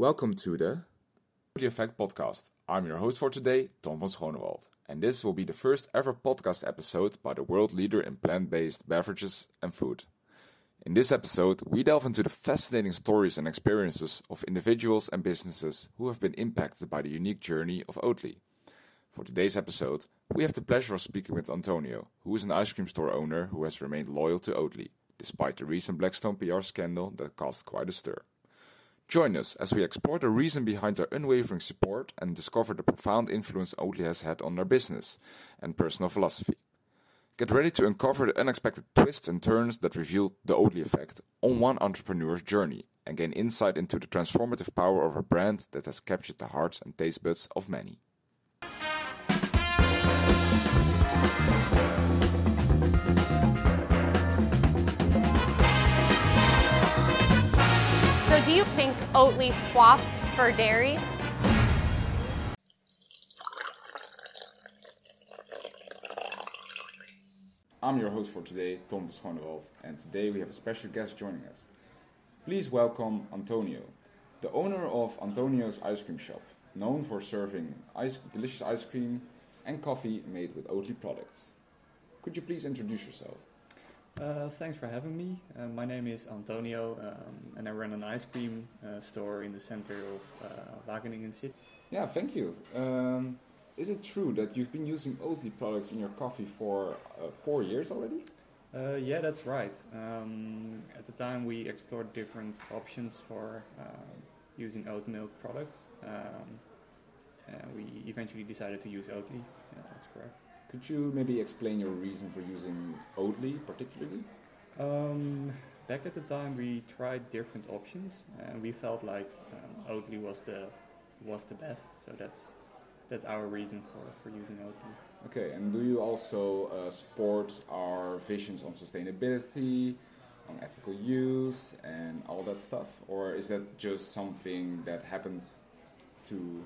Welcome to the The Effect podcast. I'm your host for today, Tom van Schonewald, and this will be the first ever podcast episode by the world leader in plant based beverages and food. In this episode, we delve into the fascinating stories and experiences of individuals and businesses who have been impacted by the unique journey of Oatly. For today's episode, we have the pleasure of speaking with Antonio, who is an ice cream store owner who has remained loyal to Oatly, despite the recent Blackstone PR scandal that caused quite a stir. Join us as we explore the reason behind their unwavering support and discover the profound influence Oatly has had on their business and personal philosophy. Get ready to uncover the unexpected twists and turns that reveal the Oatly effect on one entrepreneur's journey and gain insight into the transformative power of a brand that has captured the hearts and taste buds of many. Do you think Oatly swaps for dairy? I'm your host for today, Tom de and today we have a special guest joining us. Please welcome Antonio, the owner of Antonio's Ice Cream Shop, known for serving ice, delicious ice cream and coffee made with Oatly products. Could you please introduce yourself? Uh, thanks for having me. Uh, my name is Antonio, um, and I run an ice cream uh, store in the center of uh, Wageningen City. Yeah, thank you. Um, is it true that you've been using Oatly products in your coffee for uh, four years already? Uh, yeah, that's right. Um, at the time, we explored different options for uh, using oat milk products. Um, and we eventually decided to use Oatly. Yeah, that's correct. Could you maybe explain your reason for using Oatly particularly? Um, back at the time, we tried different options, and we felt like um, Oatly was the was the best. So that's that's our reason for, for using Oatly. Okay, and do you also uh, support our visions on sustainability, on ethical use, and all that stuff? Or is that just something that happened to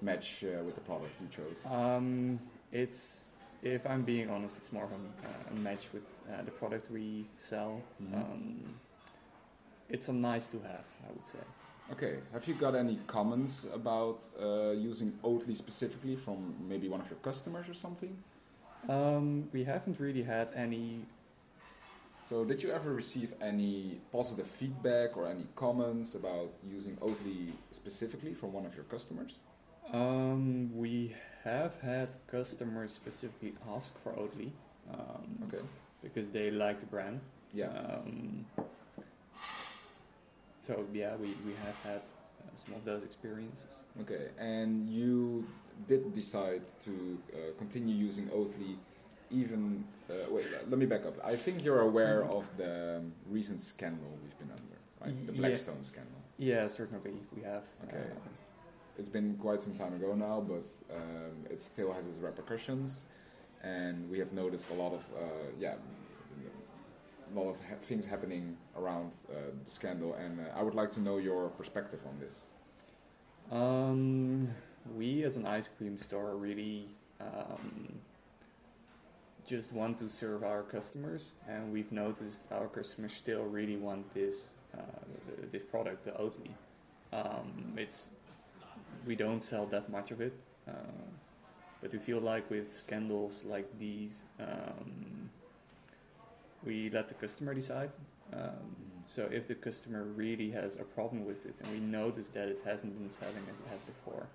match uh, with the product you chose? Um, it's if I'm being honest, it's more of a, uh, a match with uh, the product we sell. Mhm. Um, it's a nice to have, I would say. Okay, have you got any comments about uh, using Oatly specifically from maybe one of your customers or something? Um, we haven't really had any. So, did you ever receive any positive feedback or any comments about using Oatly specifically from one of your customers? Um, we have had customers specifically ask for Oatly um, Okay, because they like the brand. yeah. Um, so yeah, we, we have had uh, some of those experiences. Okay, and you did decide to uh, continue using Oatly even. Uh, wait, let me back up. I think you're aware of the um, recent scandal we've been under, right? The Yeah. Blackstone scandal. Yeah, certainly we have. Okay. It's been quite some time ago now, but um, it still has its repercussions, and we have noticed a lot of uh, yeah, a lot of ha- things happening around uh, the scandal, and uh, I would like to know your perspective on this. Um, we as an ice cream store really um, just want to serve our customers, and we've noticed our customers still really want this uh, this product, the Oatly. Um, it's we don't sell that much of it, uh, but we feel like with scandals like these, um, we let the customer decide. Um, so if the customer really has a problem with it and we notice that it hasn't been selling as it had before,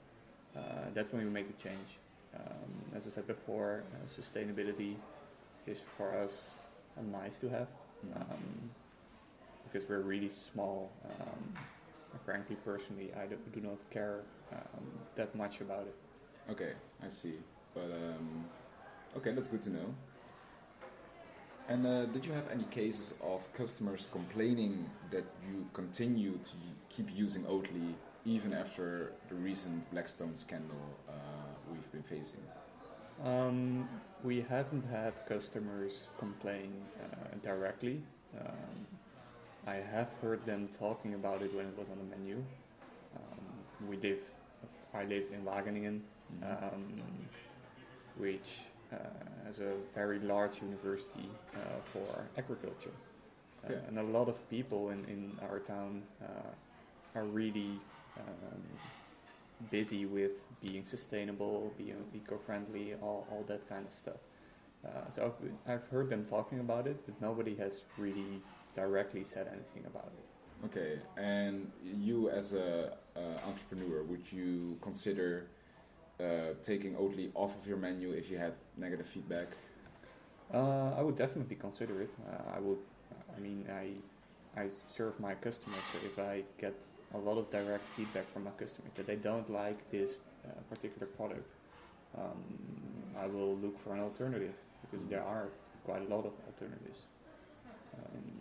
uh, that's when we make the change. Um, as I said before, uh, sustainability is for us a nice to have um, because we're really small. Frankly, personally, I do, do not care um, that much about it. Okay, I see. But um, okay, that's good to know. And uh, did you have any cases of customers complaining that you continue to keep using Oatly even after the recent Blackstone scandal uh, we've been facing? Um, we haven't had customers complain uh, directly. Um, I have heard them talking about it when it was on the menu. Um, we live, I live in Wageningen, um, which uh, has a very large university uh, for agriculture. Uh, and a lot of people in, in our town uh, are really um, busy with being sustainable, being eco-friendly, all, all that kind of stuff. Uh, so I've, I've heard them talking about it, but nobody has really directly said anything about it. Okay, and you as a uh, entrepreneur, would you consider uh, taking Oatly off of your menu if you had negative feedback? Uh, I would definitely consider it. Uh, I would. I mean, I I serve my customers, so if I get a lot of direct feedback from my customers that they don't like this uh, particular product, um, I will look for an alternative because there are quite a lot of alternatives. Um,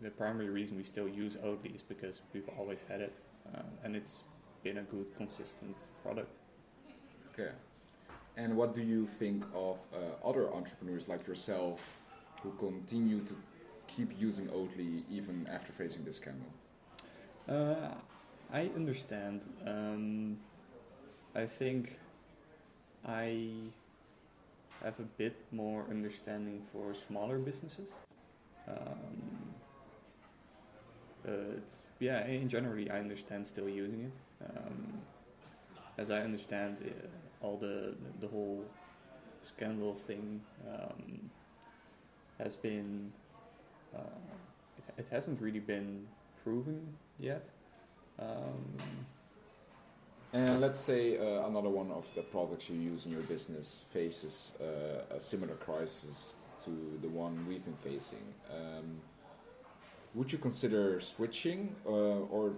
the, primary reason we still use Oatly is because we've always had it, uh, and it's been a good, consistent product. Okay. And what do you think of uh, other entrepreneurs like yourself who continue to keep using Oatly even after facing this scandal? Uh, I understand. Um, I think I have a bit more understanding for smaller businesses. Um, but yeah, in generally, I understand still using it. Um, as I understand uh, all the, the whole scandal thing um, has been uh, it, it, hasn't really been proven yet. Um, and let's say uh, another one of the products you use in your business faces uh, a similar crisis to the one we've been facing. Um, would you consider switching, uh, or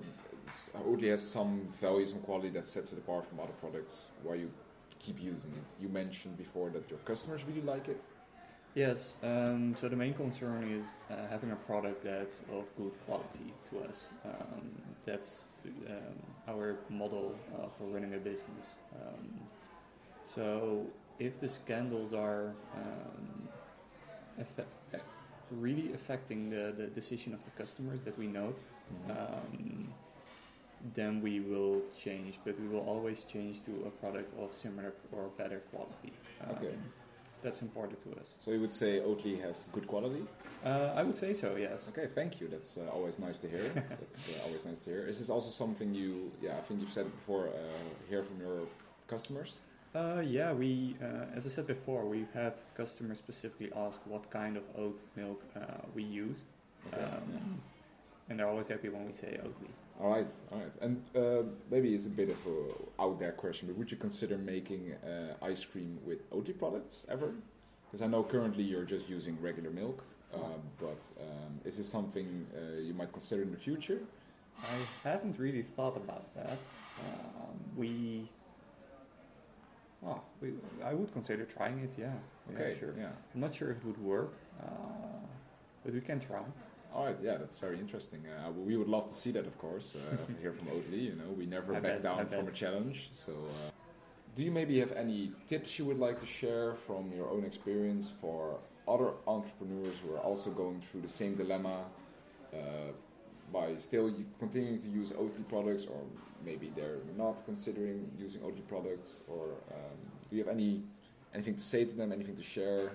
Oatly has some value, some quality that sets it apart from other products? Why you keep using it? You mentioned before that your customers really like it. Yes, um, so the main concern is uh, having a product that's of good quality to us. Um, that's um, our model uh, for running a business. Um, so if the scandals are um, effe- really affecting the, the decision of the customers that we note, mm-hmm. then we will change, but we will always change to a product of similar or better quality. okay that's important to us. So you would say Oatly has good quality? Uh, I would say so. Yes. Okay, thank you. That's uh, always nice to hear. That's uh, always nice to hear. Is this also something you? Yeah, I think you've said before. Uh, hear from your customers. Uh, yeah, we, uh, as I said before, we've had customers specifically ask what kind of oat milk uh, we use, okay. um, yeah. and they're always happy when we say Oatly. All right, all right. And uh, maybe it's a bit of a out there question, but would you consider making uh, ice cream with Oatly products ever? Because I know currently you're just using regular milk, uh, but um, is this something uh, you might consider in the future? I haven't really thought about that. Um, we, oh, we, I would consider trying it. Yeah. Okay. Yeah, sure. Yeah. I'm not sure if it would work, uh, but we can try. All right, yeah, that's very interesting. Uh, we would love to see that, of course, uh, here from Oatly. You know, we never I back bet, down from a challenge. So, uh, do you maybe have any tips you would like to share from your own experience for other entrepreneurs who are also going through the same dilemma uh, by still continuing to use Oatly products, or maybe they're not considering using Oatly products? Or um, do you have any anything to say to them? Anything to share?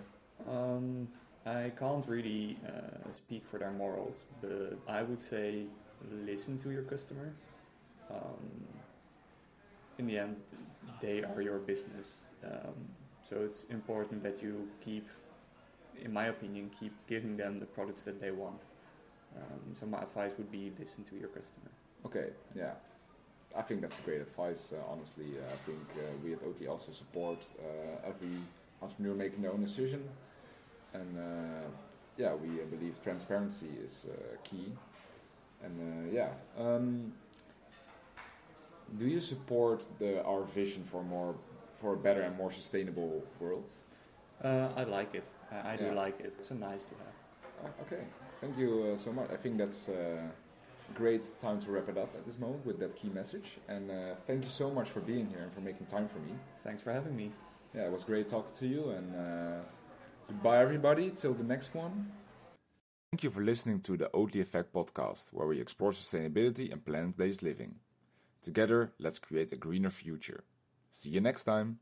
Um, I can't really uh, speak for their morals, but I would say listen to your customer. Um, in the end, they are your business. Um, so it's important that you keep, in my opinion, keep giving them the products that they want. Um, so my advice would be listen to your customer. Okay, yeah. I think that's great advice, uh, honestly. Uh, I think uh, we at Oatly also support uh, every entrepreneur making their own decision and uh, yeah, we uh, believe transparency is uh, key. And yeah, um, do you support the our vision for more for a better and more sustainable world? Uh, I like it. I, I do like it. It's so nice to have. Okay, thank you uh, so much. I think that's a great time to wrap it up at this moment with that key message. And uh, thank you so much for being here and for making time for me. Thanks for having me. Yeah, it was great talking to you and Goodbye, everybody. Till the next one. Thank you for listening to the Oatly Effect podcast, where we explore sustainability and plant based living. Together, let's create a greener future. See you next time.